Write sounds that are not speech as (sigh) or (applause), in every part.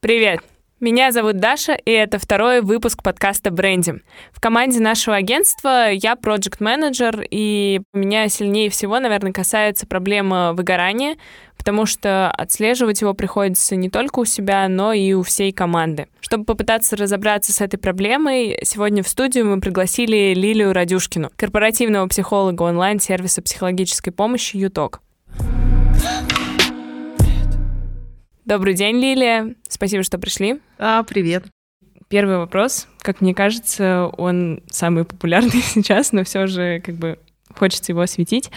Привет! Меня зовут Даша, и это второй выпуск подкаста «Брендим». В команде нашего агентства я проект менеджер и меня сильнее всего, наверное, касается проблема выгорания, потому что отслеживать его приходится не только у себя, но и у всей команды. Чтобы попытаться разобраться с этой проблемой, сегодня в студию мы пригласили Лилию Радюшкину, корпоративного психолога онлайн-сервиса психологической помощи «Юток». Добрый день, Лилия. Спасибо, что пришли. А, привет. Первый вопрос. Как мне кажется, он самый популярный (laughs) сейчас, но все же как бы хочется его осветить.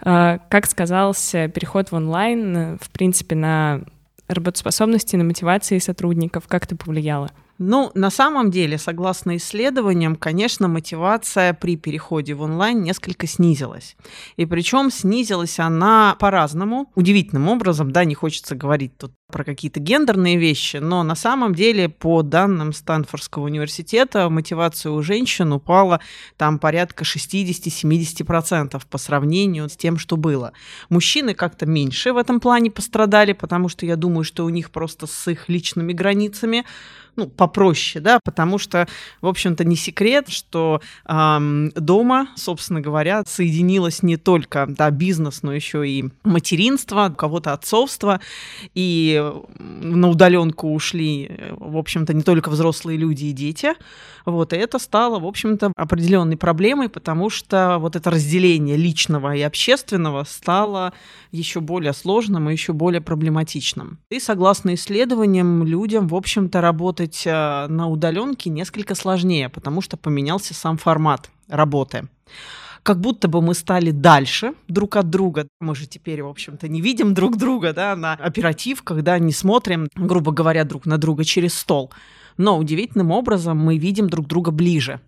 А, как сказался переход в онлайн, в принципе, на работоспособности, на мотивации сотрудников? Как это повлияло? Ну, на самом деле, согласно исследованиям, конечно, мотивация при переходе в онлайн несколько снизилась. И причем снизилась она по-разному, удивительным образом, да, не хочется говорить тут про какие-то гендерные вещи, но на самом деле, по данным Стэнфордского университета, мотивация у женщин упала там порядка 60-70% по сравнению с тем, что было. Мужчины как-то меньше в этом плане пострадали, потому что я думаю, что у них просто с их личными границами ну, попроще, да, потому что, в общем-то, не секрет, что эм, дома, собственно говоря, соединилось не только да, бизнес, но еще и материнство, у кого-то отцовство, и на удаленку ушли, в общем-то, не только взрослые люди и дети, вот, и это стало, в общем-то, определенной проблемой, потому что вот это разделение личного и общественного стало еще более сложным и еще более проблематичным. И согласно исследованиям, людям, в общем-то, работать э, на удаленке несколько сложнее, потому что поменялся сам формат работы как будто бы мы стали дальше друг от друга. Мы же теперь, в общем-то, не видим друг друга да, на оперативках, да, не смотрим, грубо говоря, друг на друга через стол. Но удивительным образом мы видим друг друга ближе.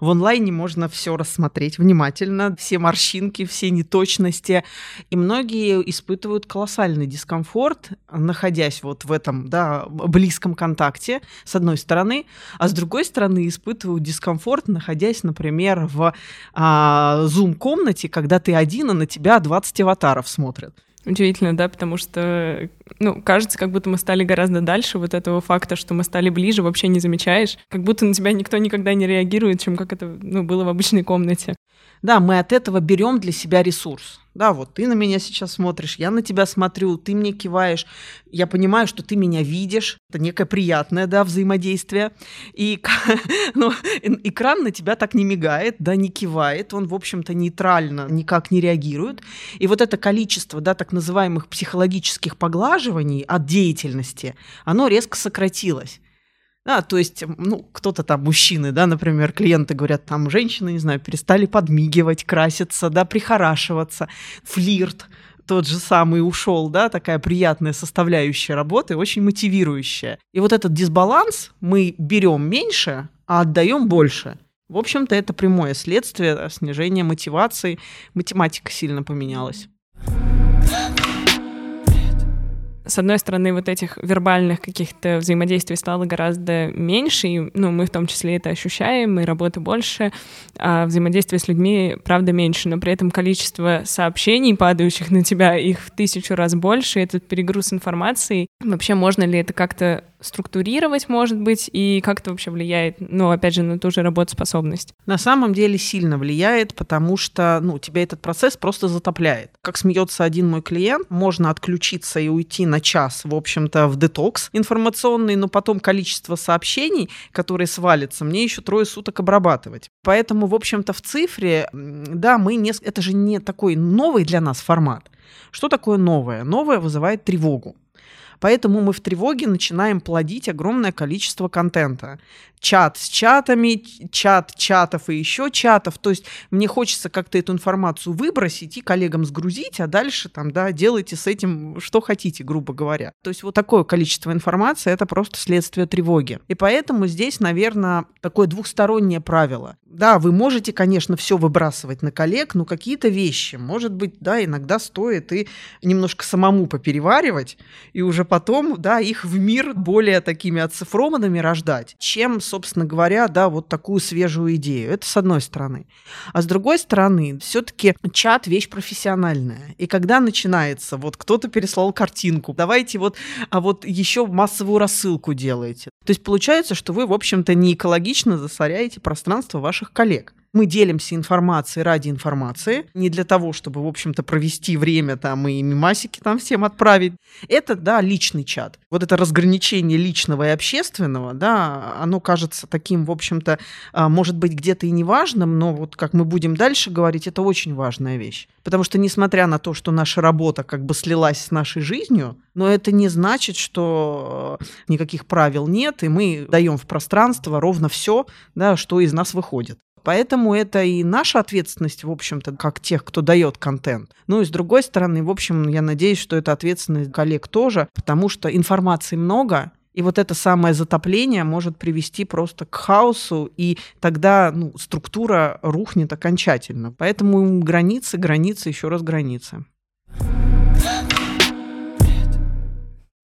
В онлайне можно все рассмотреть внимательно, все морщинки, все неточности. И многие испытывают колоссальный дискомфорт, находясь вот в этом да, близком контакте, с одной стороны, а с другой стороны испытывают дискомфорт, находясь, например, в а, зум-комнате, когда ты один, а на тебя 20 аватаров смотрят. Удивительно, да, потому что, ну, кажется, как будто мы стали гораздо дальше вот этого факта, что мы стали ближе, вообще не замечаешь. Как будто на тебя никто никогда не реагирует, чем как это, ну, было в обычной комнате. Да, мы от этого берем для себя ресурс. Да, вот ты на меня сейчас смотришь, я на тебя смотрю, ты мне киваешь, я понимаю, что ты меня видишь, это некое приятное, да, взаимодействие, и (laughs) ну, экран на тебя так не мигает, да, не кивает, он, в общем-то, нейтрально никак не реагирует, и вот это количество, да, так называемых психологических поглаживаний от деятельности, оно резко сократилось. Да, то есть, ну, кто-то там, мужчины, да, например, клиенты говорят, там, женщины, не знаю, перестали подмигивать, краситься, да, прихорашиваться, флирт тот же самый ушел, да, такая приятная составляющая работы, очень мотивирующая. И вот этот дисбаланс мы берем меньше, а отдаем больше. В общем-то, это прямое следствие снижения мотивации. Математика сильно поменялась с одной стороны, вот этих вербальных каких-то взаимодействий стало гораздо меньше, и ну, мы в том числе это ощущаем, и работы больше, а взаимодействие с людьми, правда, меньше, но при этом количество сообщений, падающих на тебя, их в тысячу раз больше, этот перегруз информации. Вообще, можно ли это как-то структурировать, может быть, и как это вообще влияет, ну, опять же, на ту же работоспособность? На самом деле сильно влияет, потому что, ну, тебя этот процесс просто затопляет. Как смеется один мой клиент, можно отключиться и уйти на час, в общем-то, в детокс информационный, но потом количество сообщений, которые свалятся, мне еще трое суток обрабатывать. Поэтому, в общем-то, в цифре, да, мы не... Это же не такой новый для нас формат. Что такое новое? Новое вызывает тревогу. Поэтому мы в тревоге начинаем плодить огромное количество контента. Чат с чатами, чат чатов и еще чатов. То есть мне хочется как-то эту информацию выбросить и коллегам сгрузить, а дальше там, да, делайте с этим что хотите, грубо говоря. То есть вот такое количество информации — это просто следствие тревоги. И поэтому здесь, наверное, такое двухстороннее правило. Да, вы можете, конечно, все выбрасывать на коллег, но какие-то вещи, может быть, да, иногда стоит и немножко самому попереваривать, и уже потом, да, их в мир более такими оцифрованными рождать, чем, собственно говоря, да, вот такую свежую идею. Это с одной стороны. А с другой стороны, все-таки чат вещь профессиональная. И когда начинается, вот кто-то переслал картинку, давайте вот, а вот еще массовую рассылку делаете. То есть получается, что вы, в общем-то, не экологично засоряете пространство ваших коллег. Мы делимся информацией ради информации, не для того, чтобы, в общем-то, провести время там и мимасики там всем отправить. Это, да, личный чат. Вот это разграничение личного и общественного, да, оно кажется таким, в общем-то, а, может быть, где-то и неважным, но вот как мы будем дальше говорить, это очень важная вещь. Потому что, несмотря на то, что наша работа как бы слилась с нашей жизнью, но это не значит, что э, никаких правил нет, и мы даем в пространство ровно все, да, что из нас выходит. Поэтому это и наша ответственность, в общем-то, как тех, кто дает контент. Ну и с другой стороны, в общем, я надеюсь, что это ответственность коллег тоже, потому что информации много, и вот это самое затопление может привести просто к хаосу, и тогда ну, структура рухнет окончательно. Поэтому границы, границы, еще раз границы.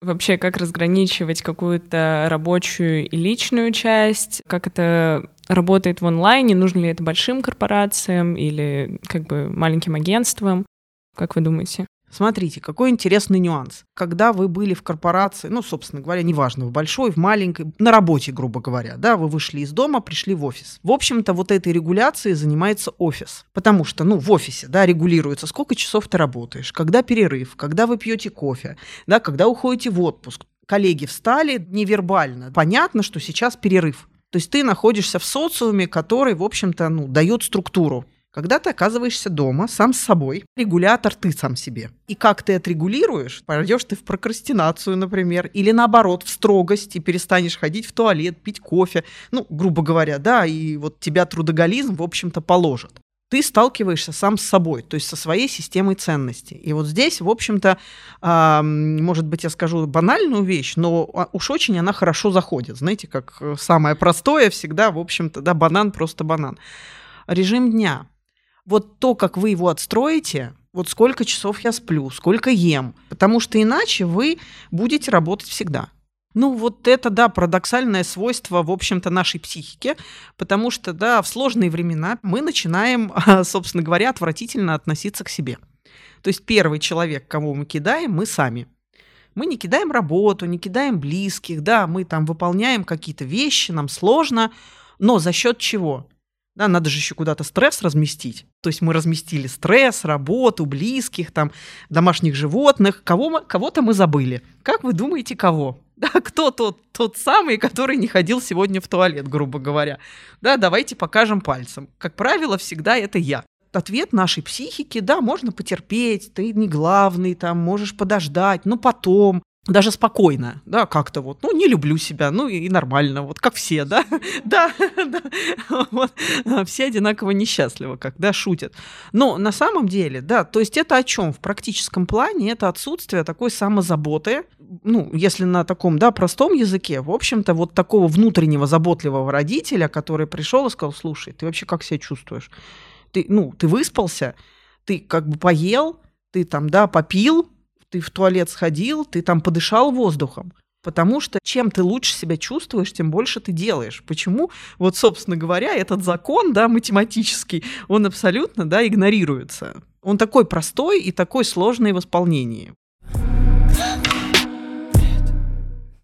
Вообще, как разграничивать какую-то рабочую и личную часть? Как это работает в онлайне? Нужно ли это большим корпорациям или как бы маленьким агентствам? Как вы думаете? Смотрите, какой интересный нюанс. Когда вы были в корпорации, ну, собственно говоря, неважно, в большой, в маленькой, на работе, грубо говоря, да, вы вышли из дома, пришли в офис. В общем-то, вот этой регуляцией занимается офис. Потому что, ну, в офисе, да, регулируется, сколько часов ты работаешь, когда перерыв, когда вы пьете кофе, да, когда уходите в отпуск. Коллеги встали невербально. Понятно, что сейчас перерыв. То есть ты находишься в социуме, который, в общем-то, ну, дает структуру когда ты оказываешься дома сам с собой, регулятор ты сам себе. И как ты отрегулируешь, пойдешь ты в прокрастинацию, например, или наоборот, в строгость, и перестанешь ходить в туалет, пить кофе, ну, грубо говоря, да, и вот тебя трудоголизм, в общем-то, положит ты сталкиваешься сам с собой, то есть со своей системой ценностей. И вот здесь, в общем-то, э, может быть, я скажу банальную вещь, но а, уж очень она хорошо заходит. Знаете, как э, самое простое всегда, в общем-то, да, банан просто банан. Режим дня вот то, как вы его отстроите, вот сколько часов я сплю, сколько ем, потому что иначе вы будете работать всегда. Ну, вот это, да, парадоксальное свойство, в общем-то, нашей психики, потому что, да, в сложные времена мы начинаем, (laughs) собственно говоря, отвратительно относиться к себе. То есть первый человек, кого мы кидаем, мы сами. Мы не кидаем работу, не кидаем близких, да, мы там выполняем какие-то вещи, нам сложно, но за счет чего? Да, надо же еще куда-то стресс разместить. То есть мы разместили стресс, работу, близких, там, домашних животных. Кого мы, кого-то мы забыли. Как вы думаете, кого? (laughs) Да, кто тот, тот самый, который не ходил сегодня в туалет, грубо говоря. Да, давайте покажем пальцем. Как правило, всегда это я ответ нашей психики, да, можно потерпеть, ты не главный, там, можешь подождать, но потом, даже спокойно, да, как-то вот, ну, не люблю себя, ну, и нормально, вот, как все, да, (laughs) да, да, вот, все одинаково несчастливы, когда шутят. Но на самом деле, да, то есть это о чем? В практическом плане это отсутствие такой самозаботы, ну, если на таком, да, простом языке, в общем-то, вот такого внутреннего заботливого родителя, который пришел и сказал, слушай, ты вообще как себя чувствуешь? Ты, ну, ты выспался, ты как бы поел, ты там, да, попил, ты в туалет сходил, ты там подышал воздухом. Потому что чем ты лучше себя чувствуешь, тем больше ты делаешь. Почему? Вот, собственно говоря, этот закон, да, математический, он абсолютно, да, игнорируется. Он такой простой и такой сложный в исполнении.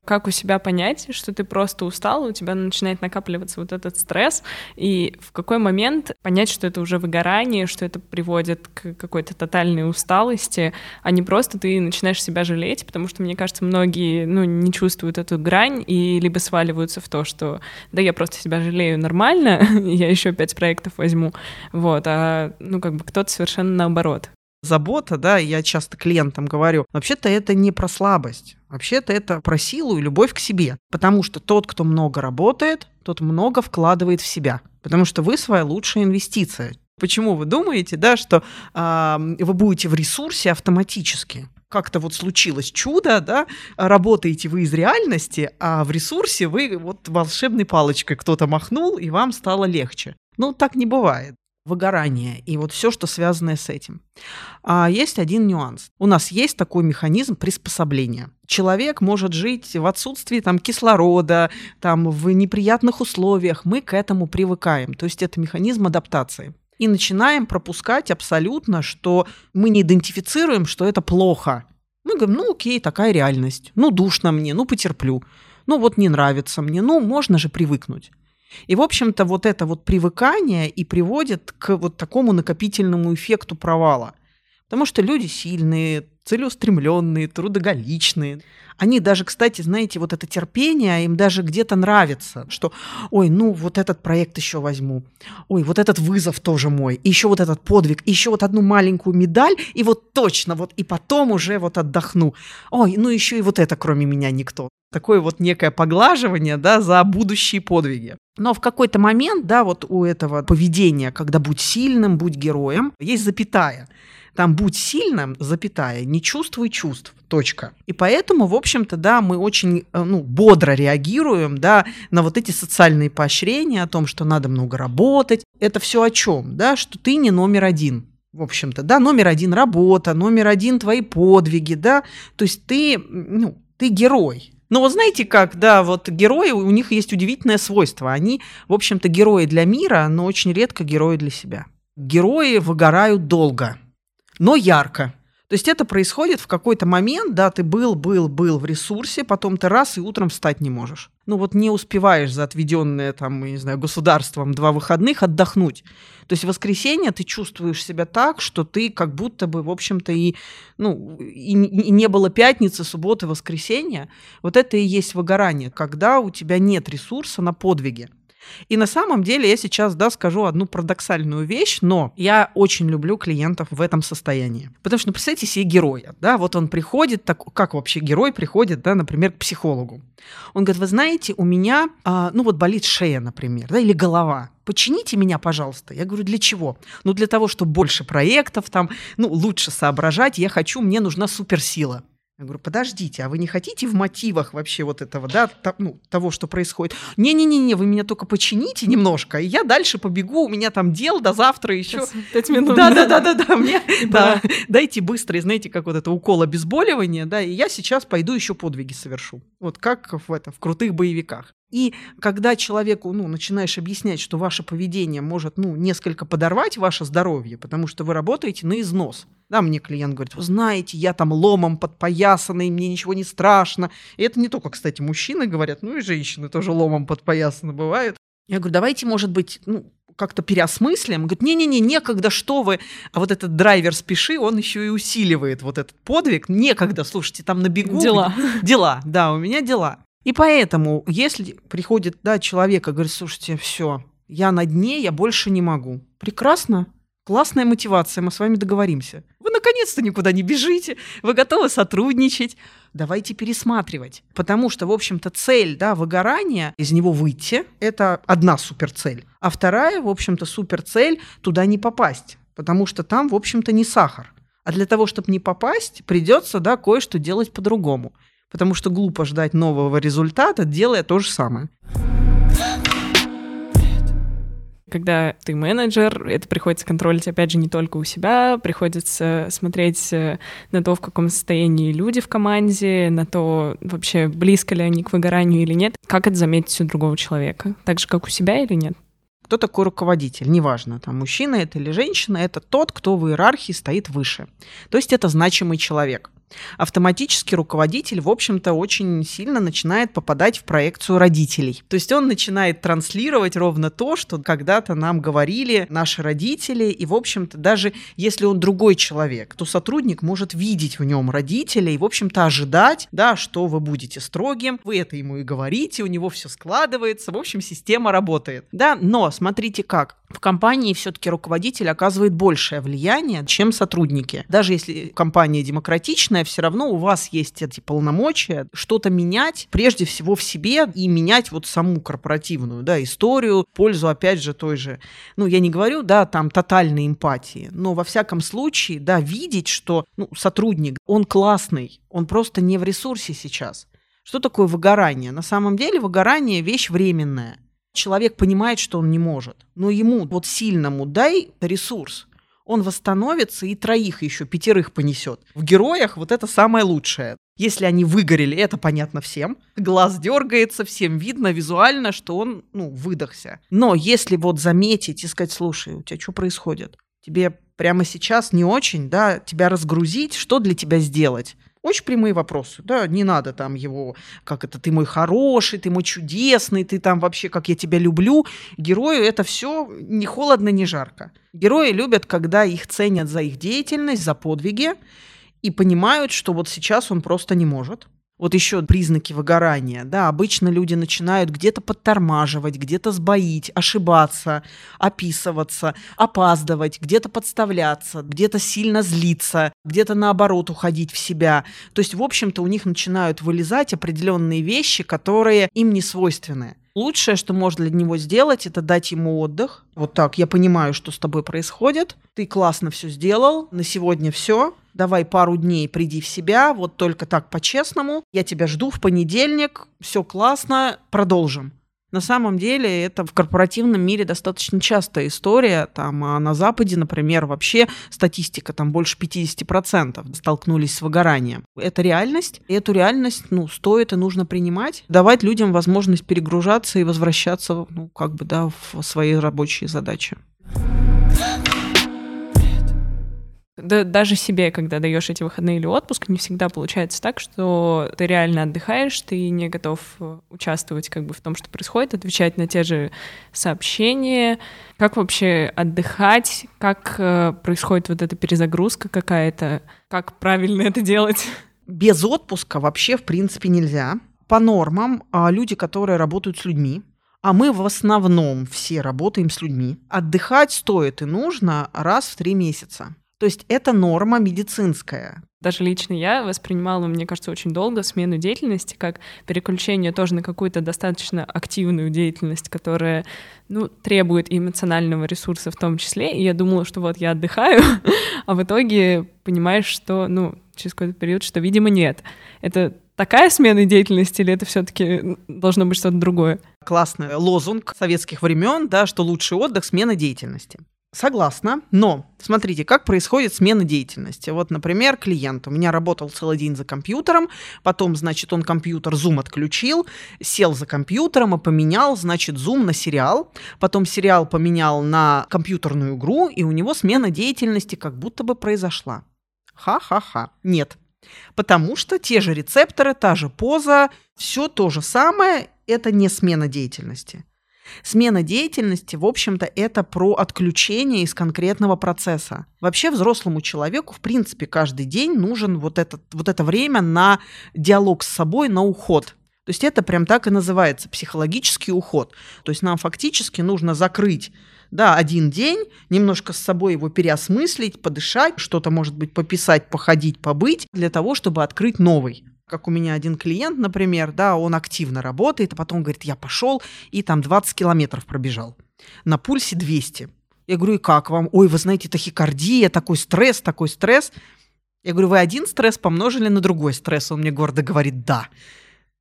Как у себя понять, что ты просто устал, у тебя начинает накапливаться вот этот стресс, и в какой момент понять, что это уже выгорание, что это приводит к какой-то тотальной усталости, а не просто ты начинаешь себя жалеть, потому что, мне кажется, многие, ну, не чувствуют эту грань и либо сваливаются в то, что да, я просто себя жалею нормально, (laughs) я еще пять проектов возьму, вот, а, ну, как бы кто-то совершенно наоборот забота, да, я часто клиентам говорю, вообще-то это не про слабость, вообще-то это про силу и любовь к себе, потому что тот, кто много работает, тот много вкладывает в себя, потому что вы своя лучшая инвестиция. Почему вы думаете, да, что э, вы будете в ресурсе автоматически? как-то вот случилось чудо, да, работаете вы из реальности, а в ресурсе вы вот волшебной палочкой кто-то махнул, и вам стало легче. Ну, так не бывает выгорание и вот все, что связано с этим. А есть один нюанс. У нас есть такой механизм приспособления. Человек может жить в отсутствии там, кислорода, там, в неприятных условиях. Мы к этому привыкаем. То есть это механизм адаптации. И начинаем пропускать абсолютно, что мы не идентифицируем, что это плохо. Мы говорим, ну окей, такая реальность. Ну душно мне, ну потерплю. Ну вот не нравится мне, ну можно же привыкнуть. И, в общем-то, вот это вот привыкание и приводит к вот такому накопительному эффекту провала. Потому что люди сильные, целеустремленные, трудоголичные. Они даже, кстати, знаете, вот это терпение им даже где-то нравится, что, ой, ну вот этот проект еще возьму, ой, вот этот вызов тоже мой, и еще вот этот подвиг, и еще вот одну маленькую медаль, и вот точно, вот и потом уже вот отдохну. Ой, ну еще и вот это кроме меня никто. Такое вот некое поглаживание, да, за будущие подвиги. Но в какой-то момент, да, вот у этого поведения, когда будь сильным, будь героем, есть запятая. Там будь сильным, запятая, не чувствуй чувств, точка. И поэтому, в общем-то, да, мы очень э, ну, бодро реагируем, да, на вот эти социальные поощрения о том, что надо много работать. Это все о чем, да, что ты не номер один, в общем-то, да, номер один работа, номер один твои подвиги, да, то есть ты, ну, ты герой, но вот знаете как, да, вот герои, у них есть удивительное свойство. Они, в общем-то, герои для мира, но очень редко герои для себя. Герои выгорают долго, но ярко. То есть это происходит в какой-то момент, да, ты был, был, был в ресурсе, потом ты раз и утром встать не можешь. Ну вот не успеваешь за отведенные там, не знаю, государством два выходных отдохнуть. То есть в воскресенье ты чувствуешь себя так, что ты как будто бы, в общем-то, и, ну, и, и не было пятницы, субботы, воскресенья. Вот это и есть выгорание, когда у тебя нет ресурса на подвиги. И на самом деле я сейчас, да, скажу одну парадоксальную вещь, но я очень люблю клиентов в этом состоянии. Потому что, ну, представьте себе героя, да, вот он приходит, так, как вообще герой приходит, да, например, к психологу. Он говорит, вы знаете, у меня, а, ну вот болит шея, например, да, или голова. Почините меня, пожалуйста. Я говорю, для чего? Ну, для того, чтобы больше проектов, там, ну, лучше соображать. Я хочу, мне нужна суперсила. Я говорю, подождите, а вы не хотите в мотивах вообще вот этого, да, то, ну, того, что происходит? Не-не-не, вы меня только почините немножко, и я дальше побегу, у меня там дел до завтра еще. Пять минут. Да-да-да-да, (laughs) мне да, дайте быстро, знаете, как вот это укол обезболивания, да, и я сейчас пойду еще подвиги совершу. Вот как в, это, в крутых боевиках. И когда человеку, ну, начинаешь объяснять, что ваше поведение может, ну, несколько подорвать ваше здоровье, потому что вы работаете на износ. Да, мне клиент говорит, вы знаете, я там ломом подпоясанный, мне ничего не страшно. И это не только, кстати, мужчины говорят, ну и женщины тоже ломом подпоясаны бывают. Я говорю, давайте, может быть, ну, как-то переосмыслим. Говорит, не-не-не, некогда, что вы. А вот этот драйвер спеши, он еще и усиливает вот этот подвиг. Некогда, слушайте, там на бегу. Дела. (laughs) Дела, да, у меня дела. И поэтому, если приходит да, человек и говорит, слушайте, все, я на дне, я больше не могу. Прекрасно, классная мотивация, мы с вами договоримся. Наконец-то никуда не бежите, вы готовы сотрудничать. Давайте пересматривать. Потому что, в общем-то, цель да, выгорания, из него выйти, это одна суперцель. А вторая, в общем-то, суперцель – туда не попасть. Потому что там, в общем-то, не сахар. А для того, чтобы не попасть, придется да, кое-что делать по-другому потому что глупо ждать нового результата, делая то же самое. Когда ты менеджер, это приходится контролить, опять же, не только у себя, приходится смотреть э, на то, в каком состоянии люди в команде, на то, вообще близко ли они к выгоранию или нет. Как это заметить у другого человека? Так же, как у себя или нет? Кто такой руководитель? Неважно, там мужчина это или женщина, это тот, кто в иерархии стоит выше. То есть это значимый человек автоматически руководитель, в общем-то, очень сильно начинает попадать в проекцию родителей. То есть он начинает транслировать ровно то, что когда-то нам говорили наши родители, и, в общем-то, даже если он другой человек, то сотрудник может видеть в нем родителя и, в общем-то, ожидать, да, что вы будете строгим, вы это ему и говорите, у него все складывается, в общем, система работает. Да, но смотрите как, в компании все-таки руководитель оказывает большее влияние, чем сотрудники. Даже если компания демократичная, все равно у вас есть эти полномочия что-то менять, прежде всего в себе и менять вот саму корпоративную да, историю, пользу, опять же, той же, ну, я не говорю, да, там, тотальной эмпатии, но во всяком случае, да, видеть, что ну, сотрудник, он классный, он просто не в ресурсе сейчас. Что такое выгорание? На самом деле выгорание – вещь временная. Человек понимает, что он не может, но ему, вот сильному, дай ресурс, он восстановится и троих еще, пятерых понесет. В героях вот это самое лучшее. Если они выгорели, это понятно всем. Глаз дергается, всем видно визуально, что он, ну, выдохся. Но если вот заметить и сказать, слушай, у тебя что происходит? Тебе прямо сейчас не очень, да, тебя разгрузить, что для тебя сделать? Очень прямые вопросы, да, не надо там его, как это, ты мой хороший, ты мой чудесный, ты там вообще, как я тебя люблю. Герою это все не холодно, не жарко. Герои любят, когда их ценят за их деятельность, за подвиги, и понимают, что вот сейчас он просто не может. Вот еще признаки выгорания. Да, обычно люди начинают где-то подтормаживать, где-то сбоить, ошибаться, описываться, опаздывать, где-то подставляться, где-то сильно злиться, где-то наоборот уходить в себя. То есть, в общем-то, у них начинают вылезать определенные вещи, которые им не свойственны. Лучшее, что можно для него сделать, это дать ему отдых. Вот так, я понимаю, что с тобой происходит. Ты классно все сделал, на сегодня все давай пару дней приди в себя, вот только так по-честному, я тебя жду в понедельник, все классно, продолжим. На самом деле это в корпоративном мире достаточно частая история. Там, а на Западе, например, вообще статистика там больше 50% столкнулись с выгоранием. Это реальность. И эту реальность ну, стоит и нужно принимать. Давать людям возможность перегружаться и возвращаться ну, как бы, да, в свои рабочие задачи. Да, даже себе, когда даешь эти выходные или отпуск, не всегда получается так, что ты реально отдыхаешь, ты не готов э, участвовать как бы в том, что происходит, отвечать на те же сообщения. Как вообще отдыхать? Как э, происходит вот эта перезагрузка какая-то? Как правильно это делать? Без отпуска вообще в принципе нельзя. По нормам а люди, которые работают с людьми, а мы в основном все работаем с людьми. Отдыхать стоит и нужно раз в три месяца. То есть это норма медицинская. Даже лично я воспринимала, мне кажется, очень долго смену деятельности как переключение тоже на какую-то достаточно активную деятельность, которая ну, требует эмоционального ресурса в том числе. И я думала, что вот я отдыхаю, (laughs) а в итоге понимаешь, что ну, через какой-то период, что, видимо, нет. Это такая смена деятельности или это все-таки должно быть что-то другое? Классный лозунг советских времен, да, что лучший отдых смена деятельности. Согласна, но смотрите, как происходит смена деятельности. Вот, например, клиент у меня работал целый день за компьютером, потом, значит, он компьютер Zoom отключил, сел за компьютером и поменял, значит, Zoom на сериал, потом сериал поменял на компьютерную игру, и у него смена деятельности как будто бы произошла. Ха-ха-ха. Нет. Потому что те же рецепторы, та же поза, все то же самое, это не смена деятельности. Смена деятельности, в общем-то, это про отключение из конкретного процесса. Вообще взрослому человеку, в принципе, каждый день нужен вот, этот, вот это время на диалог с собой, на уход. То есть это прям так и называется психологический уход. То есть нам фактически нужно закрыть да, один день, немножко с собой его переосмыслить, подышать, что-то, может быть, пописать, походить, побыть, для того, чтобы открыть новый как у меня один клиент, например, да, он активно работает, а потом говорит, я пошел и там 20 километров пробежал. На пульсе 200. Я говорю, и как вам? Ой, вы знаете, тахикардия, такой стресс, такой стресс. Я говорю, вы один стресс помножили на другой стресс? Он мне гордо говорит, да.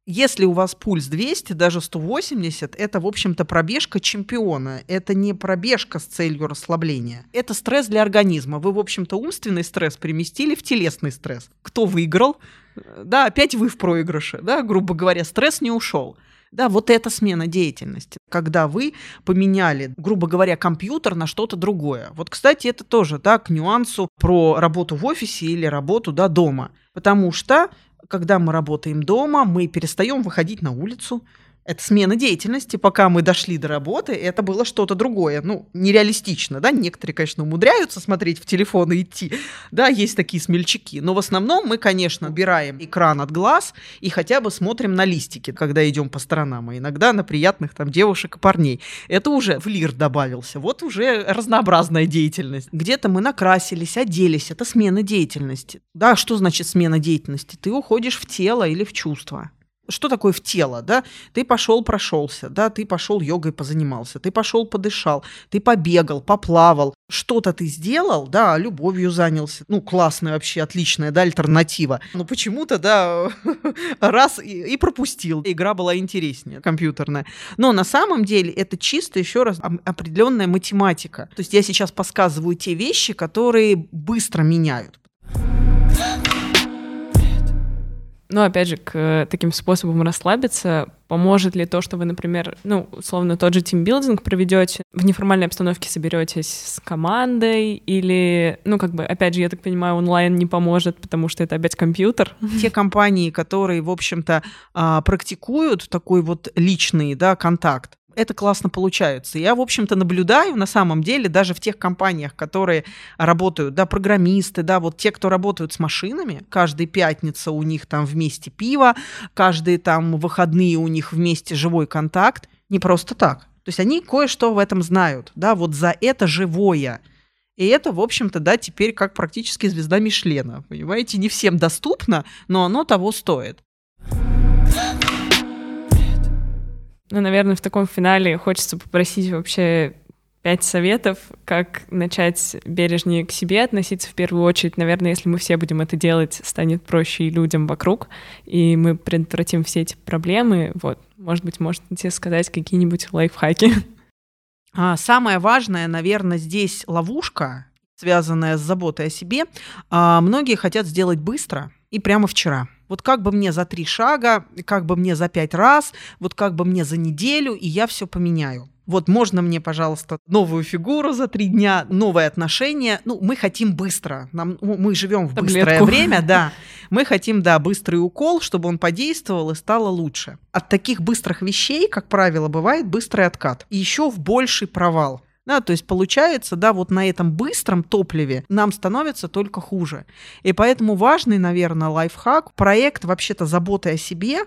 Если у вас пульс 200, даже 180, это, в общем-то, пробежка чемпиона. Это не пробежка с целью расслабления. Это стресс для организма. Вы, в общем-то, умственный стресс переместили в телесный стресс. Кто выиграл? Да, опять вы в проигрыше. Да, грубо говоря, стресс не ушел. Да, вот это смена деятельности, когда вы поменяли, грубо говоря, компьютер на что-то другое. Вот, кстати, это тоже, да, к нюансу про работу в офисе или работу, да, дома. Потому что когда мы работаем дома, мы перестаем выходить на улицу, это смена деятельности. Пока мы дошли до работы, это было что-то другое. Ну, нереалистично, да? Некоторые, конечно, умудряются смотреть в телефон и идти. Да, есть такие смельчаки. Но в основном мы, конечно, убираем экран от глаз и хотя бы смотрим на листики, когда идем по сторонам. А иногда на приятных там девушек и парней. Это уже в лир добавился. Вот уже разнообразная деятельность. Где-то мы накрасились, оделись. Это смена деятельности. Да, что значит смена деятельности? Ты уходишь в тело или в чувство что такое в тело, да? Ты пошел, прошелся, да, ты пошел йогой позанимался, ты пошел, подышал, ты побегал, поплавал, что-то ты сделал, да, любовью занялся. Ну, классная вообще, отличная, да, альтернатива. Но почему-то, да, (laughs) раз и, и пропустил. Игра была интереснее, компьютерная. Но на самом деле это чисто, еще раз, определенная математика. То есть я сейчас подсказываю те вещи, которые быстро меняют. Но опять же, к э, таким способам расслабиться поможет ли то, что вы, например, ну, условно, тот же тимбилдинг проведете, в неформальной обстановке соберетесь с командой, или, ну, как бы, опять же, я так понимаю, онлайн не поможет, потому что это опять компьютер. Те компании, которые, в общем-то, а, практикуют такой вот личный, да, контакт, это классно получается. Я, в общем-то, наблюдаю на самом деле даже в тех компаниях, которые работают, да, программисты, да, вот те, кто работают с машинами, каждая пятница у них там вместе пиво, каждые там выходные у них вместе живой контакт, не просто так. То есть они кое-что в этом знают, да, вот за это живое. И это, в общем-то, да, теперь как практически звезда Мишлена. Понимаете, не всем доступно, но оно того стоит. Ну, наверное, в таком финале хочется попросить вообще пять советов, как начать бережнее к себе относиться в первую очередь. Наверное, если мы все будем это делать, станет проще и людям вокруг, и мы предотвратим все эти проблемы. Вот, может быть, можете сказать какие-нибудь лайфхаки? А, самое важное, наверное, здесь ловушка, связанная с заботой о себе. А, многие хотят сделать быстро и прямо вчера. Вот как бы мне за три шага, как бы мне за пять раз, вот как бы мне за неделю, и я все поменяю. Вот можно мне, пожалуйста, новую фигуру за три дня, новые отношения. Ну, мы хотим быстро. Нам, мы живем в Таблетку. быстрое время, да. (laughs) Мы хотим, да, быстрый укол, чтобы он подействовал и стало лучше. От таких быстрых вещей, как правило, бывает быстрый откат. И еще в больший провал. Да, то есть получается, да, вот на этом быстром топливе нам становится только хуже. И поэтому важный, наверное, лайфхак, проект вообще-то заботы о себе,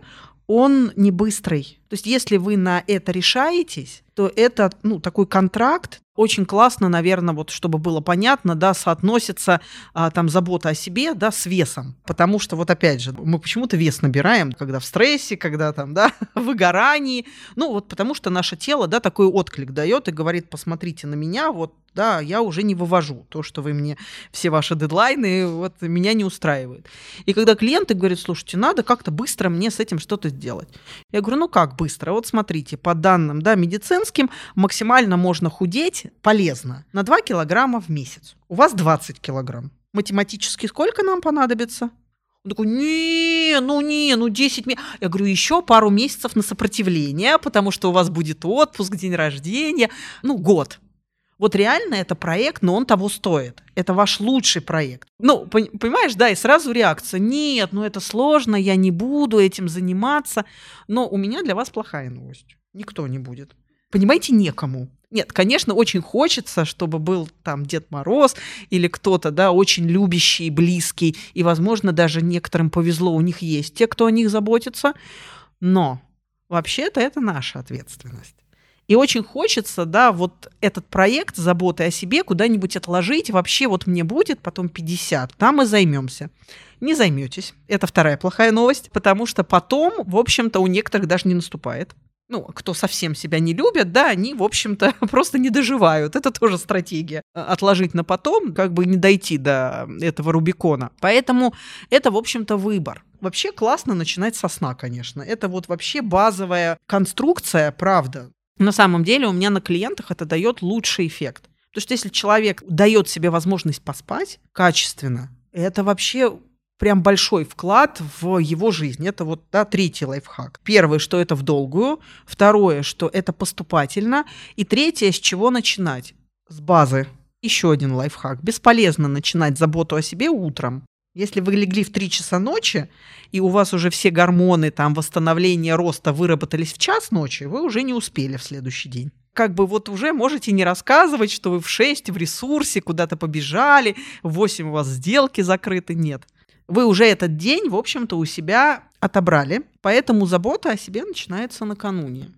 он не быстрый. То есть если вы на это решаетесь, то это ну, такой контракт, очень классно, наверное, вот чтобы было понятно, да, соотносится а, там забота о себе, да, с весом. Потому что вот опять же, мы почему-то вес набираем, когда в стрессе, когда там, да, (laughs) в выгорании. Ну вот потому что наше тело, да, такой отклик дает и говорит, посмотрите на меня, вот да, я уже не вывожу то, что вы мне, все ваши дедлайны, вот меня не устраивает. И когда клиенты говорят, слушайте, надо как-то быстро мне с этим что-то сделать. Я говорю, ну как быстро? Вот смотрите, по данным, да, медицинским, максимально можно худеть полезно на 2 килограмма в месяц. У вас 20 килограмм. Математически сколько нам понадобится? Он такой, не, ну не, ну 10 месяцев. Я говорю, еще пару месяцев на сопротивление, потому что у вас будет отпуск, день рождения. Ну, год. Вот реально это проект, но он того стоит. Это ваш лучший проект. Ну, понимаешь, да, и сразу реакция. Нет, ну это сложно, я не буду этим заниматься. Но у меня для вас плохая новость. Никто не будет. Понимаете, некому. Нет, конечно, очень хочется, чтобы был там Дед Мороз или кто-то, да, очень любящий, близкий, и, возможно, даже некоторым повезло, у них есть те, кто о них заботится, но вообще-то это наша ответственность. И очень хочется, да, вот этот проект заботы о себе куда-нибудь отложить. Вообще вот мне будет потом 50, там и займемся. Не займетесь. Это вторая плохая новость, потому что потом, в общем-то, у некоторых даже не наступает. Ну, кто совсем себя не любят, да, они, в общем-то, (laughs) просто не доживают. Это тоже стратегия. Отложить на потом, как бы не дойти до этого Рубикона. Поэтому это, в общем-то, выбор. Вообще классно начинать со сна, конечно. Это вот вообще базовая конструкция, правда. На самом деле у меня на клиентах это дает лучший эффект. Потому что если человек дает себе возможность поспать качественно, это вообще прям большой вклад в его жизнь. Это вот да, третий лайфхак. Первое, что это в долгую. Второе, что это поступательно. И третье, с чего начинать? С базы. Еще один лайфхак. Бесполезно начинать заботу о себе утром. Если вы легли в 3 часа ночи, и у вас уже все гормоны, там, восстановление роста выработались в час ночи, вы уже не успели в следующий день как бы вот уже можете не рассказывать, что вы в 6 в ресурсе куда-то побежали, в 8 у вас сделки закрыты. Нет. Вы уже этот день, в общем-то, у себя отобрали, поэтому забота о себе начинается накануне.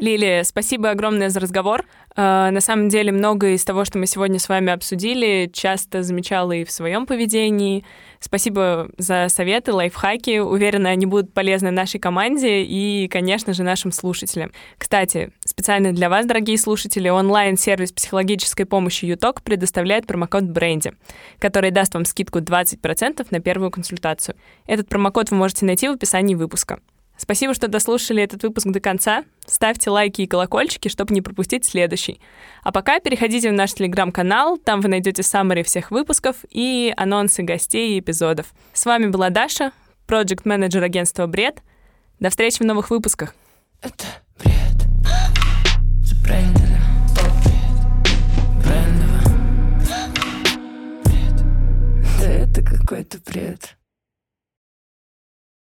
Лилия, спасибо огромное за разговор. А, на самом деле, многое из того, что мы сегодня с вами обсудили, часто замечала и в своем поведении. Спасибо за советы, лайфхаки. Уверена, они будут полезны нашей команде и, конечно же, нашим слушателям. Кстати, специально для вас, дорогие слушатели, онлайн-сервис психологической помощи ЮТОК предоставляет промокод Бренди, который даст вам скидку 20% на первую консультацию. Этот промокод вы можете найти в описании выпуска. Спасибо, что дослушали этот выпуск до конца. Ставьте лайки и колокольчики, чтобы не пропустить следующий. А пока переходите в наш телеграм-канал, там вы найдете саммари всех выпусков и анонсы гостей и эпизодов. С вами была Даша, проект-менеджер агентства «Бред». До встречи в новых выпусках. Это бред. Да это какой-то бред.